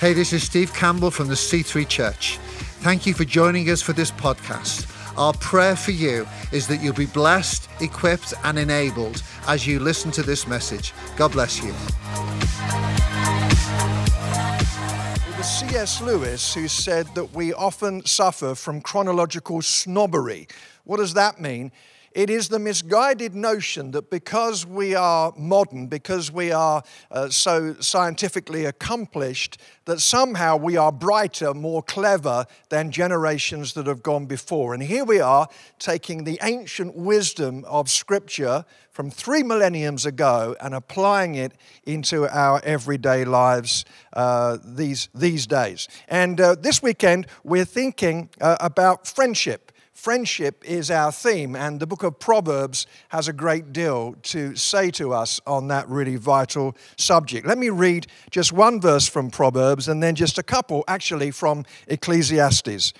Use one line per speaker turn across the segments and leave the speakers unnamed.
Hey, this is Steve Campbell from the C3 Church. Thank you for joining us for this podcast. Our prayer for you is that you'll be blessed, equipped, and enabled as you listen to this message. God bless you.
It was C.S. Lewis who said that we often suffer from chronological snobbery. What does that mean? It is the misguided notion that because we are modern, because we are uh, so scientifically accomplished, that somehow we are brighter, more clever than generations that have gone before. And here we are taking the ancient wisdom of Scripture from three millenniums ago and applying it into our everyday lives uh, these, these days. And uh, this weekend, we're thinking uh, about friendship. Friendship is our theme, and the book of Proverbs has a great deal to say to us on that really vital subject. Let me read just one verse from Proverbs and then just a couple actually from Ecclesiastes.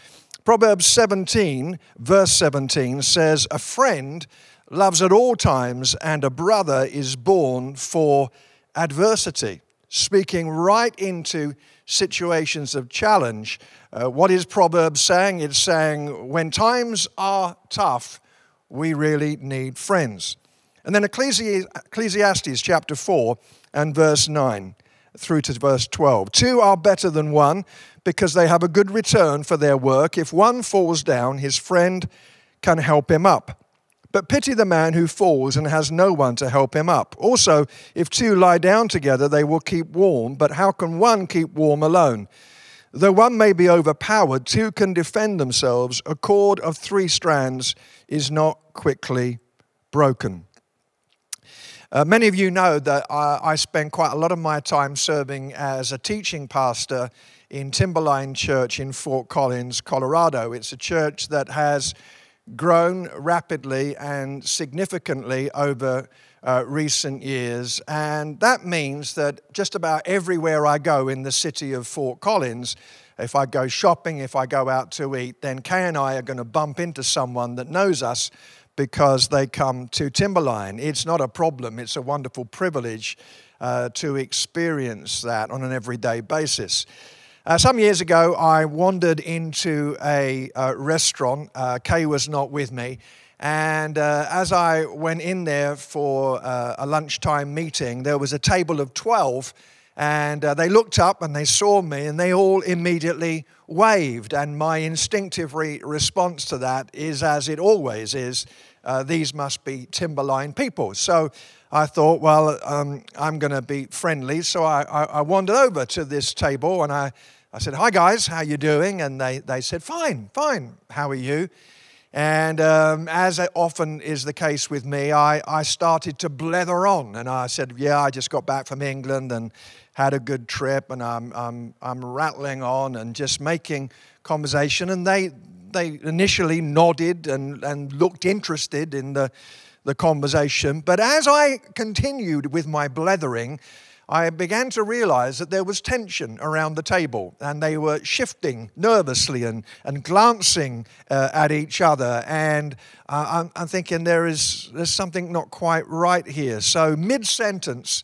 Proverbs 17, verse 17 says, A friend loves at all times, and a brother is born for adversity. Speaking right into situations of challenge. Uh, what is Proverbs saying? It's saying, when times are tough, we really need friends. And then Ecclesiastes chapter 4 and verse 9 through to verse 12. Two are better than one because they have a good return for their work. If one falls down, his friend can help him up. But pity the man who falls and has no one to help him up. Also, if two lie down together, they will keep warm, but how can one keep warm alone? Though one may be overpowered, two can defend themselves. A cord of three strands is not quickly broken. Uh, many of you know that I, I spend quite a lot of my time serving as a teaching pastor in Timberline Church in Fort Collins, Colorado. It's a church that has grown rapidly and significantly over uh, recent years. And that means that just about everywhere I go in the city of Fort Collins, if I go shopping, if I go out to eat, then Kay and I are going to bump into someone that knows us because they come to Timberline. It's not a problem, it's a wonderful privilege uh, to experience that on an everyday basis. Uh, some years ago, I wandered into a uh, restaurant. Uh, Kay was not with me. And uh, as I went in there for uh, a lunchtime meeting, there was a table of 12. And they looked up and they saw me and they all immediately waved. And my instinctive re- response to that is, as it always is, these must be Timberline people. So I thought, well, um, I'm going to be friendly. So I, I, I, wandered over to this table and I, I said, hi, guys, how you doing? And they, they said, fine, fine, how are you? And um, as often is the case with me, I, I started to blether on. And I said, yeah, I just got back from England and had a good trip. And I'm, I'm, I'm rattling on and just making conversation. And they, they initially nodded and, and looked interested in the the conversation. But as I continued with my blethering, I began to realize that there was tension around the table and they were shifting nervously and, and glancing uh, at each other. And uh, I'm, I'm, thinking there is there's something not quite right here. So, mid sentence,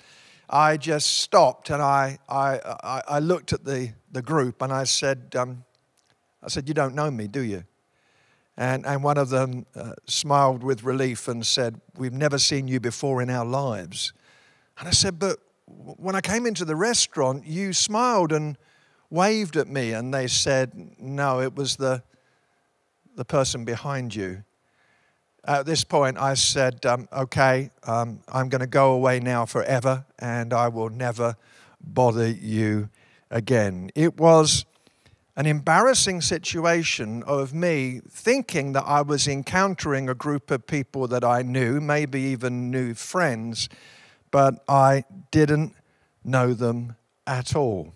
I just stopped and I, I, I, I, looked at the, the group and I said, um, I said, You don't know me, do you? And, and one of them uh, smiled with relief and said, We've never seen you before in our lives. And I said, But when I came into the restaurant, you smiled and waved at me. And they said, No, it was the, the person behind you. At this point, I said, um, Okay, um, I'm going to go away now forever, and I will never bother you again. It was an embarrassing situation of me thinking that I was encountering a group of people that I knew, maybe even new friends, but I didn't know them at all.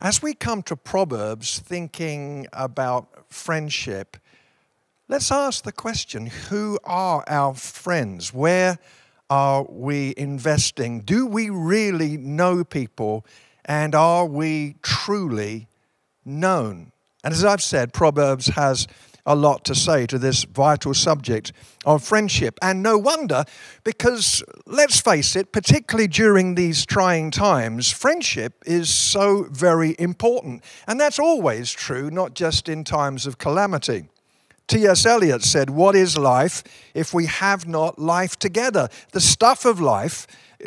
As we come to Proverbs thinking about friendship, let's ask the question who are our friends? Where are we investing? Do we really know people? And are we truly known. And as I've said, Proverbs has a lot to say to this vital subject of friendship. And no wonder, because let's face it, particularly during these trying times, friendship is so very important. And that's always true, not just in times of calamity. T.S. Eliot said, What is life if we have not life together? The stuff of life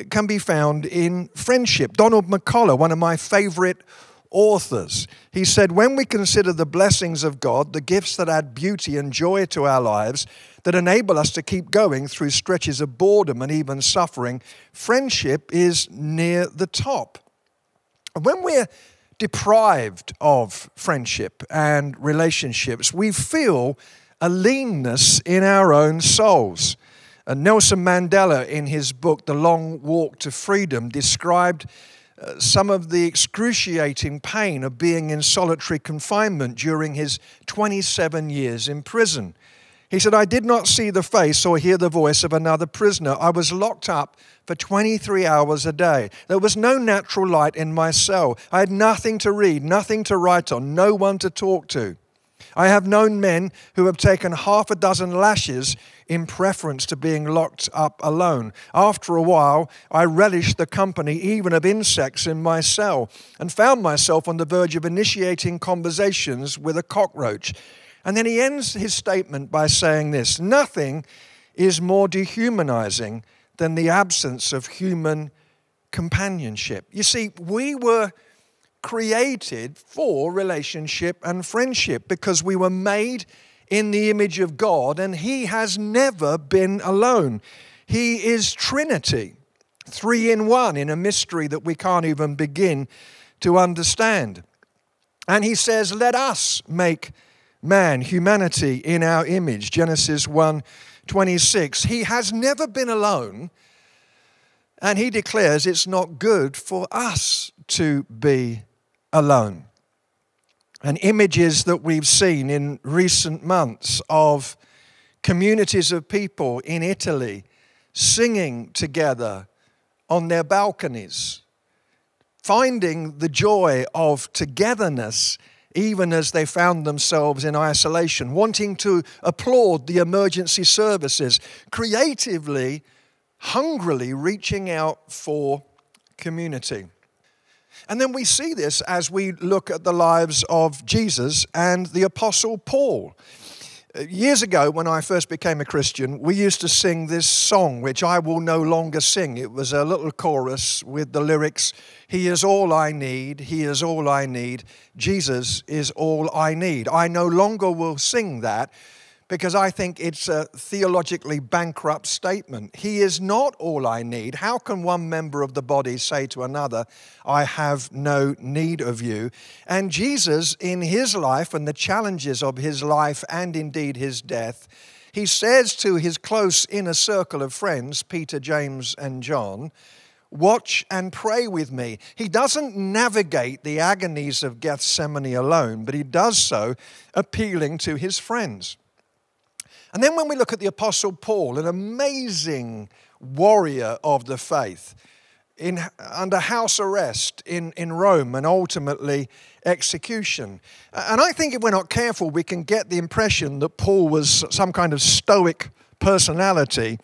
can be found in friendship. Donald McCullough, one of my favorite authors. He said, When we consider the blessings of God, the gifts that add beauty and joy to our lives, that enable us to keep going through stretches of boredom and even suffering, friendship is near the top. When we're deprived of friendship and relationships, we feel a leanness in our own souls. And Nelson Mandela, in his book, The Long Walk to Freedom, described some of the excruciating pain of being in solitary confinement during his 27 years in prison. He said, I did not see the face or hear the voice of another prisoner. I was locked up for 23 hours a day. There was no natural light in my cell. I had nothing to read, nothing to write on, no one to talk to. I have known men who have taken half a dozen lashes in preference to being locked up alone. After a while, I relished the company even of insects in my cell and found myself on the verge of initiating conversations with a cockroach. And then he ends his statement by saying this Nothing is more dehumanizing than the absence of human companionship. You see, we were created for relationship and friendship because we were made in the image of God and He has never been alone. He is Trinity, three in one, in a mystery that we can't even begin to understand. And He says, Let us make man, humanity, in our image. Genesis 1 26. He has never been alone. And he declares it's not good for us to be alone. And images that we've seen in recent months of communities of people in Italy singing together on their balconies, finding the joy of togetherness even as they found themselves in isolation, wanting to applaud the emergency services, creatively, hungrily reaching out for community. And then we see this as we look at the lives of Jesus and the Apostle Paul. Uh, years ago, when I first became a Christian, we used to sing this song, which I will no longer sing. It was a little chorus with the lyrics He is all I need, He is all I need, Jesus is all I need. I no longer will sing that because I think it's a theologically bankrupt statement. He is not all I need. How can one member of the body say to another, I have no need of you? And Jesus, in his life and the challenges of his life and indeed his death, he says to his close inner circle of friends, Peter, James, and John, Watch and pray with me. He doesn't navigate the agonies of Gethsemane alone, but he does so appealing to his friends. And then when we look at the Apostle Paul, an amazing warrior of the faith, in, under house arrest in, in Rome and ultimately execution. And I think if we're not careful, we can get the impression that Paul was some kind of stoic personality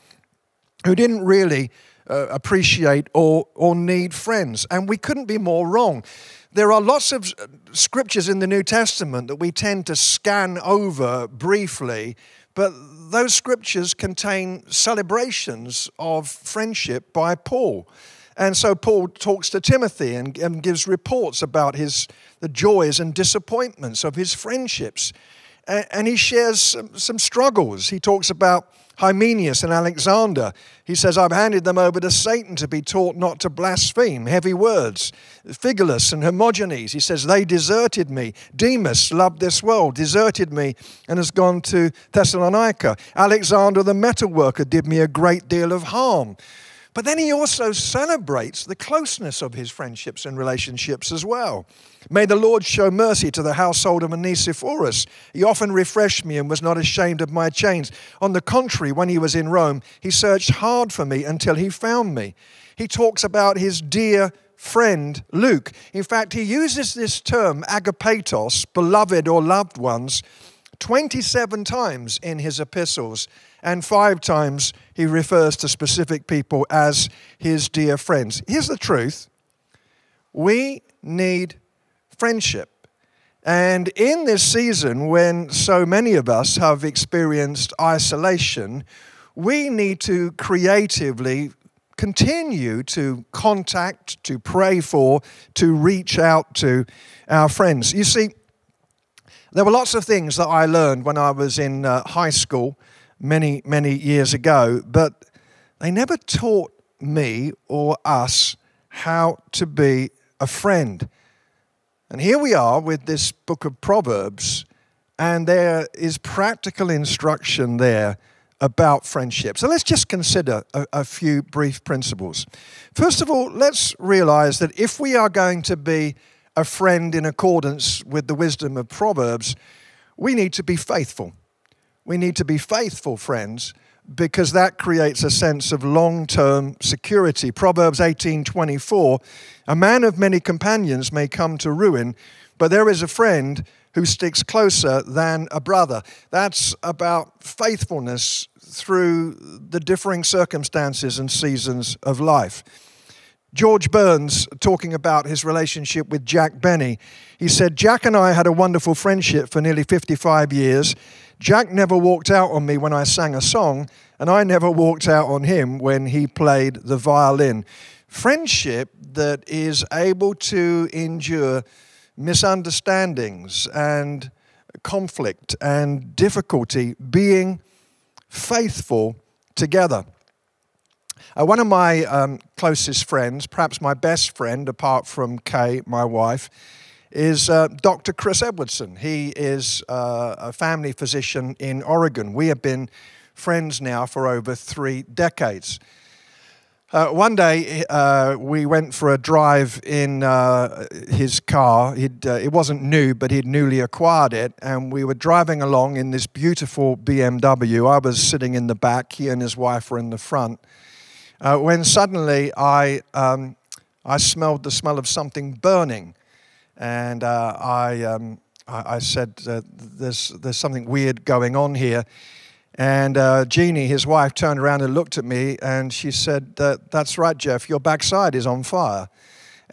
who didn't really uh, appreciate or, or need friends. And we couldn't be more wrong. There are lots of uh, scriptures in the New Testament that we tend to scan over briefly but those scriptures contain celebrations of friendship by Paul. And so Paul talks to Timothy and, and gives reports about his, the joys and disappointments of his friendships. And, and he shares some, some struggles. He talks about Hymenaeus and Alexander. He says, I've handed them over to Satan to be taught not to blaspheme, heavy words. Phygelus and Hermogenes, he says, they deserted me. Demas loved this world, deserted me, and has gone to Thessalonica. Alexander the metalworker did me a great deal of harm. But then he also celebrates the closeness of his friendships and relationships as well. May the Lord show mercy to the household of Onesiphorus. He often refreshed me and was not ashamed of my chains. On the contrary, when he was in Rome, he searched hard for me until he found me. He talks about his dear friend Luke. In fact, he uses this term, agapetos, beloved or loved ones, 27 times in his epistles, and five times he refers to specific people as his dear friends. Here's the truth we need friendship. And in this season, when so many of us have experienced isolation, we need to creatively continue to contact, to pray for, to reach out to our friends. You see, there were lots of things that I learned when I was in uh, high school many, many years mm. ago, but they never taught me or us how to be a friend. And here we are with this book of Proverbs, and there is practical instruction there about friendship. So let's just consider a, a, few brief principles. First of all, let's realize that if we are going to be a friend in accordance with the wisdom of Proverbs, we need to be faithful. We need to be faithful friends because that creates a sense of long-term security. Proverbs 18:24, a man of many companions may come to ruin, but there is a friend who sticks closer than a brother. That's about faithfulness through the differing circumstances and seasons of life. George Burns, talking about his relationship with Jack Benny, he said, Jack and I had a wonderful friendship for nearly 55 years. Jack never walked out on me when I sang a song, and I never walked out on him when he played the violin. Friendship that is able to endure misunderstandings and conflict and difficulty, being faithful together. Uh, one of my um, closest friends, perhaps my best friend, apart from Kay, my wife, is uh, Dr. Chris Edwardson. He is uh, a family physician in Oregon. We have been friends now for over three decades. Uh, one day, uh, we went for a drive in uh, his car. Uh, it wasn't new, but he'd newly acquired it. And we were driving along in this beautiful BMW. I was sitting in the back, he and his wife were in the front when suddenly I, um, I smelled the smell of something burning. And uh, I, um, I, I, said, uh, there's, there's something weird going on here. And uh, Jeannie, his wife, turned around and looked at me and she said, That's right, Jeff, your backside is on fire.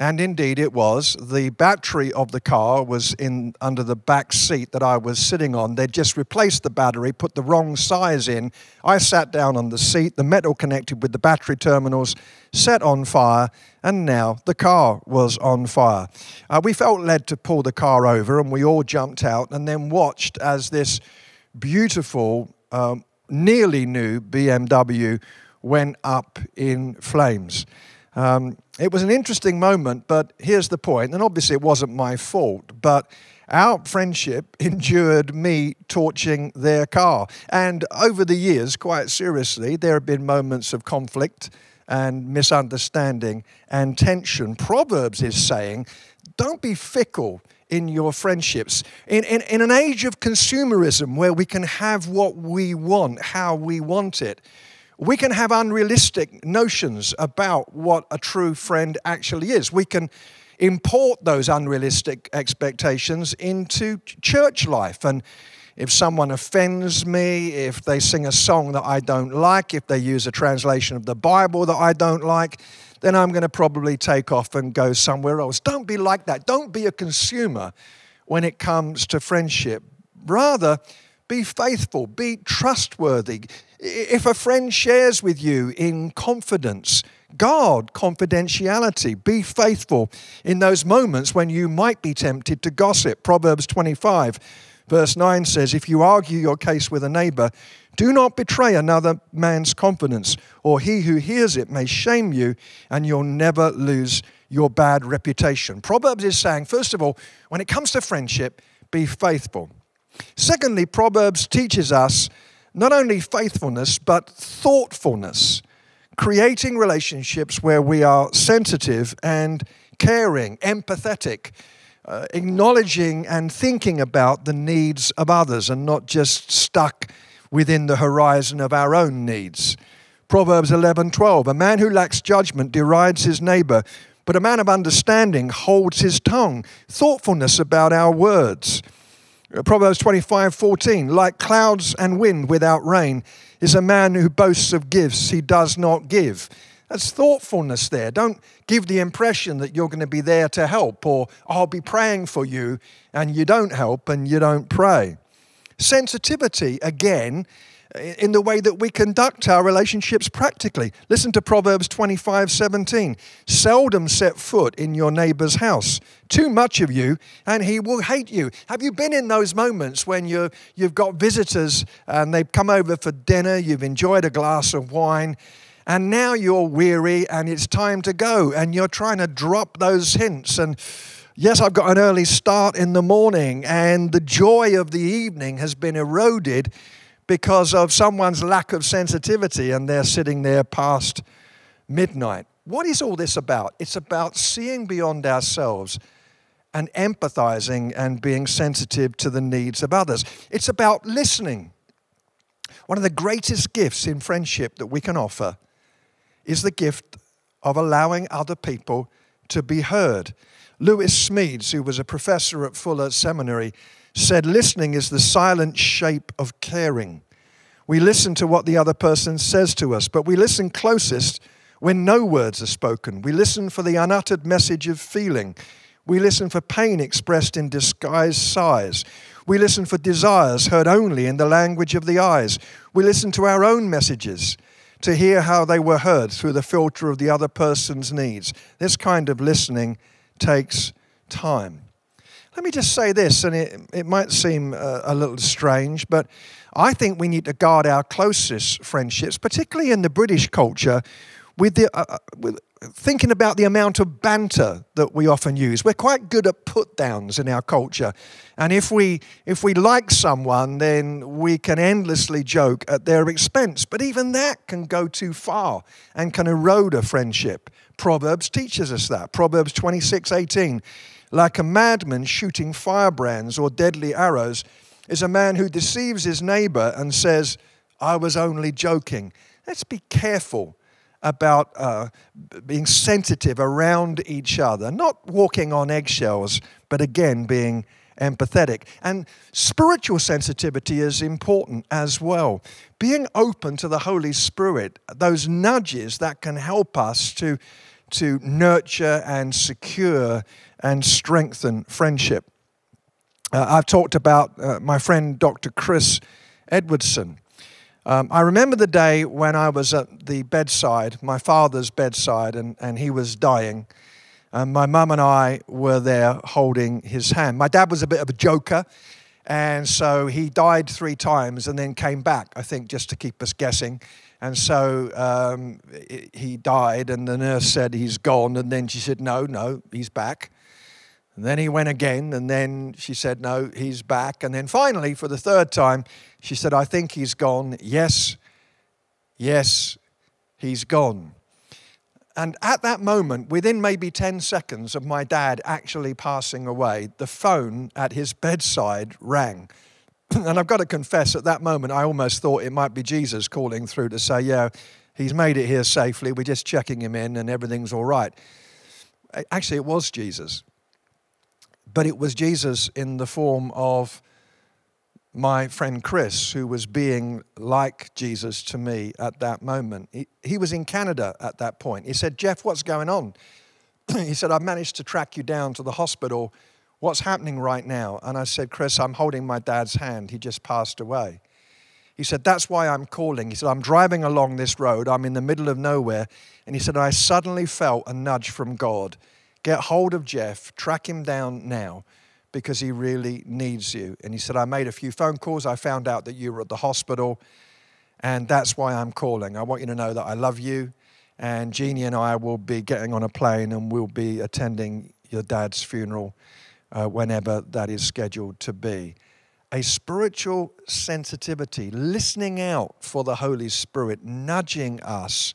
And indeed it was. The battery of the car was in under the back seat that I was sitting on. They'd just replaced the battery, put the wrong size in. I sat down on the seat, the metal connected with the battery terminals set on fire, and now the car was on fire. Uh, we felt led to pull the car over, and we all jumped out and then watched as this beautiful, um, nearly new BMW went up in flames. Um, it was an interesting moment, but here's the point, and obviously it wasn't my fault, but our friendship endured me torching their car. And over the years, quite seriously, there have been moments of conflict and misunderstanding and tension. Proverbs is saying, don't be fickle in your friendships. In, in, in an age of consumerism where we can have what we want, how we want it, we can have unrealistic notions about what a true friend actually is. We can import those unrealistic expectations into church life. And if someone offends me, if they sing a song that I don't like, if they use a translation of the Bible that I don't like, then I'm going to probably take off and go somewhere else. Don't be like that. Don't be a consumer when it comes to friendship. Rather, be faithful, be trustworthy, if a friend shares with you in confidence, guard confidentiality. Be faithful in those moments when you might be tempted to gossip. Proverbs 25, verse 9 says, If you argue your case with a neighbor, do not betray another man's confidence, or he who hears it may shame you, and you'll never lose your bad reputation. Proverbs is saying, first of all, when it comes to friendship, be faithful. Secondly, Proverbs teaches us not only faithfulness, but thoughtfulness, creating relationships where we are sensitive and caring, empathetic, uh, acknowledging and thinking about the needs of others and not just stuck within the horizon of our own needs. Proverbs 11:12 A man who lacks judgment derides his neighbor, but a man of understanding holds his tongue. Thoughtfulness about our words. Proverbs 25 14, like clouds and wind without rain, is a man who boasts of gifts he does not give. That's thoughtfulness there. Don't give the impression that you're going to be there to help or I'll be praying for you and you don't help and you don't pray. Sensitivity, again, in the way that we conduct our relationships practically. Listen to Proverbs 25 17. Seldom set foot in your neighbor's house. Too much of you, and he will hate you. Have you been in those moments when you you've got visitors and they've come over for dinner, you've enjoyed a glass of wine, and now you're weary and it's time to go, and you're trying to drop those hints and Yes, I've got an early start in the morning, and the joy of the evening has been eroded because of someone's lack of sensitivity and they're sitting there past midnight. What is all this about? It's about seeing beyond ourselves and empathizing and being sensitive to the needs of others. It's about listening. One of the greatest gifts in friendship that we can offer is the gift of allowing other people to be heard. Lewis Smedes, who was a professor at Fuller Seminary, said listening is the silent shape of caring. We listen to what the other person says to us, but we listen closest when no words are spoken. We listen for the unuttered message of feeling. We listen for pain expressed in disguised sighs. We listen for desires heard only in the language of the eyes. We listen to our own messages to hear how they were heard through the filter of the other person's needs. This kind of listening takes time. Let me just say this, and it, it might seem uh, a little strange, but I think we need to guard our closest friendships, particularly in the British culture, with, the, uh, uh, with thinking about the amount of banter that we often use. We're quite good at put downs in our culture. And if we, if we like someone, then we can endlessly joke at their expense. But even that can go too far and can erode a friendship. Proverbs teaches us that. Proverbs 26 18 like a madman shooting firebrands or deadly arrows, is a man who deceives his neighbor and says, I was only joking. Let's be careful about uh, being sensitive around each other, not walking on eggshells, but again being empathetic. And spiritual sensitivity is important as well. Being open to the Holy Spirit, those nudges that can help us to, to nurture and secure and strengthen friendship. Uh, I've talked about uh, my friend Dr. Chris Edwardson. Um, I remember the day when I was at the bedside, my father's bedside, and, and he was dying. And my mum and I were there holding his hand. My dad was a bit of a joker, and so he died three times and then came back, I think, just to keep us guessing. And so um, he died, and the nurse said he's gone. And then she said, No, no, he's back. And then he went again, and then she said, No, he's back. And then finally, for the third time, she said, I think he's gone. Yes, yes, he's gone. And at that moment, within maybe 10 seconds of my dad actually passing away, the phone at his bedside rang. and I've got to confess, at that moment, I almost thought it might be Jesus calling through to say, Yeah, he's made it here safely. We're just checking him in, and everything's all right. Actually, it was Jesus. But it was Jesus in the form of my friend Chris, who was being like Jesus to me at that moment. He, he was in Canada at that point. He said, Jeff, what's going on? he said, I've managed to track you down to the hospital. What's happening right now? And I said, Chris, I'm holding my dad's hand. He just passed away. He said, That's why I'm calling. He said, I'm driving along this road. I'm in the middle of nowhere. And he said, I suddenly felt a nudge from God. Get hold of Jeff, track him down now because he really needs you. And he said, I made a few phone calls. I found out that you were at the hospital, and that's why I'm calling. I want you to know that I love you. And Jeannie and I will be getting on a plane and we'll be attending your dad's funeral uh, whenever that is scheduled to be. A spiritual sensitivity, listening out for the Holy Spirit, nudging us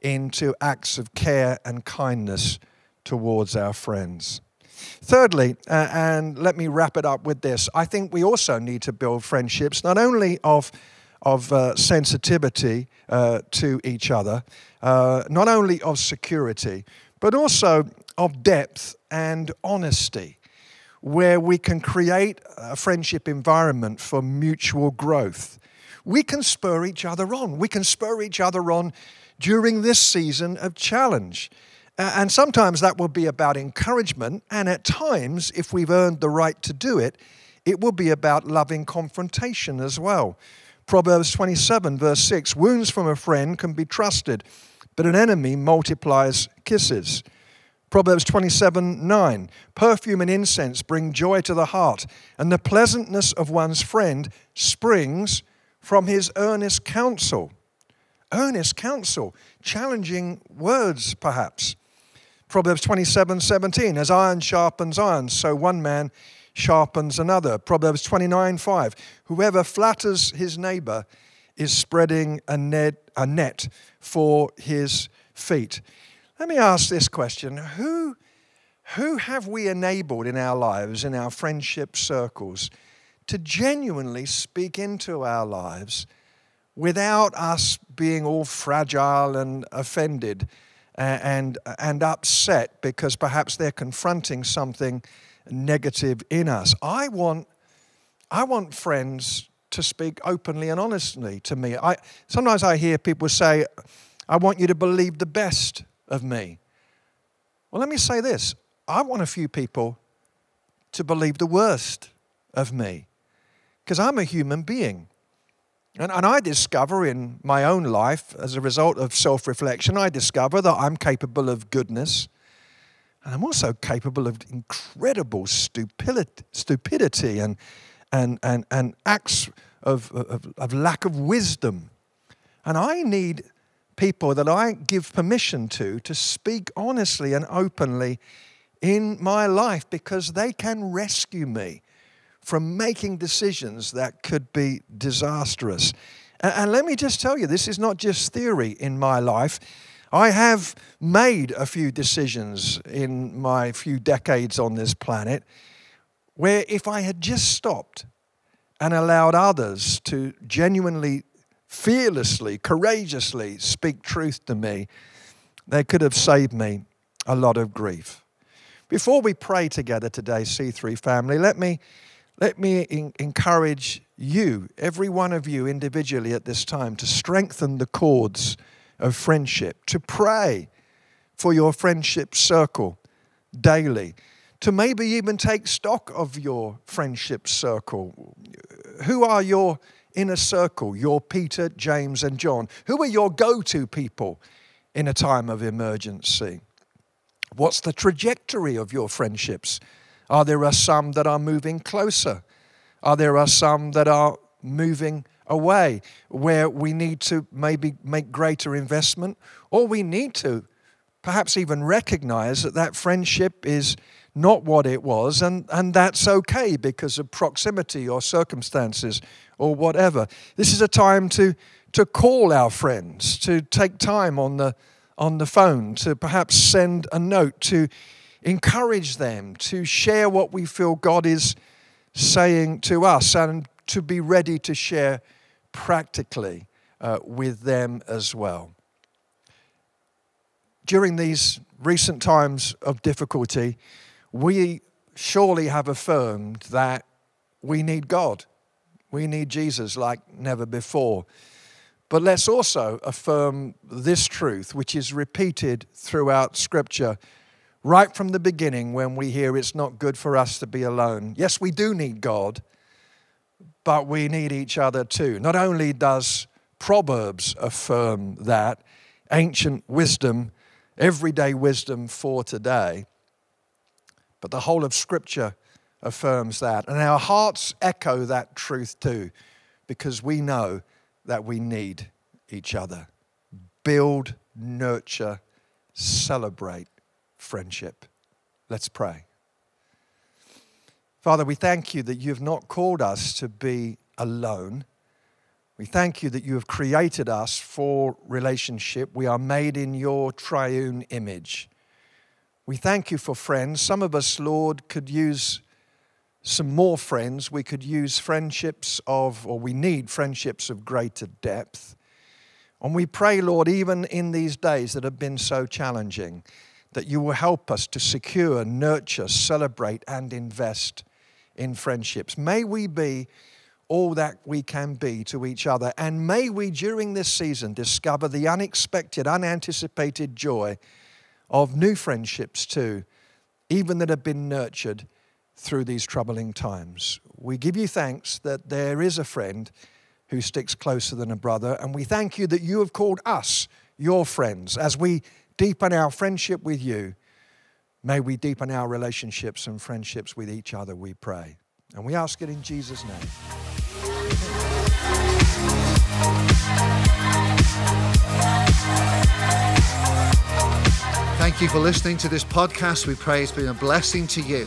into acts of care and kindness towards our friends. Thirdly, uh, and let me wrap it up with this I think we also need to build friendships not only of, of uh, sensitivity uh, to each other, uh, not only of security, but also of depth and honesty. where we can create a friendship environment for mutual growth. We can spur each other on. We can spur each other on during this season of challenge. And sometimes that will be about encouragement, and at times, if we've earned the right to do it, it will be about loving confrontation as well. Proverbs 27, verse 6 Wounds from a friend can be trusted, but an enemy multiplies kisses. Proverbs 27 9 Perfume and incense bring joy to the heart, and the pleasantness of one's friend springs from his earnest counsel. Earnest counsel, challenging words perhaps. Proverbs 27 17, as iron sharpens iron, so one man sharpens another. Proverbs 29 5, whoever flatters his neighbor is spreading a net, a net for his feet. Let me ask this question Who, who have we enabled in our lives, in our friendship circles, to genuinely speak into our lives without us being all fragile and offended? And, and upset because perhaps they're confronting something negative in us. I want, I want friends to speak openly and honestly to me. I, sometimes I hear people say, I want you to believe the best of me. Well, let me say this I want a few people to believe the worst of me because I'm a human being. And, and I discover in my own life, as a result of self reflection, I discover that I'm capable of goodness. And I'm also capable of incredible stupidity and, and, and, and acts of, of, of lack of wisdom. And I need people that I give permission to to speak honestly and openly in my life because they can rescue me from making decisions that could be disastrous. And, let me just tell you, this is not just theory in my life. I have made a few decisions in my few decades on this planet where if I had just stopped and allowed others to genuinely, fearlessly, courageously speak truth to me, they could have saved me a lot of grief. Before we pray together today, C3 family, let me let me encourage you, every one of you individually at this time, to strengthen the cords of friendship, to pray for your friendship circle daily, to maybe even take stock of your friendship circle. Who are your inner circle, your Peter, James, and John? Who are your go to people in a time of emergency? What's the trajectory of your friendships? Are there are some that are moving closer? Are there are some that are moving away where we need to maybe make greater investment or we need to perhaps even recognize that that friendship is not what it was and, and that's okay because of proximity or circumstances or whatever this is a time to to call our friends to take time on the on the phone to perhaps send a note to encourage them to share what we feel God is saying to us and to be ready to share practically uh, with them as well. During these recent times of difficulty, we surely have affirmed that we need God. We need Jesus like never before. But let's also affirm this truth, which is repeated throughout Scripture right from the beginning when we hear it's not good for us to be alone. Yes, we do need God, but we need each other too. Not only does Proverbs affirm that, ancient wisdom, everyday wisdom for today, but the whole of Scripture affirms that. And our hearts echo that truth too, because we know that we need each other. Build, nurture, celebrate friendship. Let's pray. Father, we thank you that you have not called us to be alone. We thank you that you have created us for relationship. We are made in your triune image. We thank you for friends. Some of us, Lord, could use some more friends. We could use friendships of, or we need friendships of greater depth. And we pray, Lord, even in these days that have been so challenging, that you will help us to secure, nurture, celebrate, and invest in friendships. May we be all that we can be to each other. And may we, during this season, discover the unexpected, unanticipated joy of new friendships too, even that have been nurtured through these troubling times. We give you thanks that there is a friend who sticks closer than a brother, and we thank you that you have called us your friends as we deepen our friendship with you. May we deepen our relationships and friendships with each other, we pray. And we ask it in Jesus' name.
Thank you for listening to this podcast. We pray it's been a blessing to you.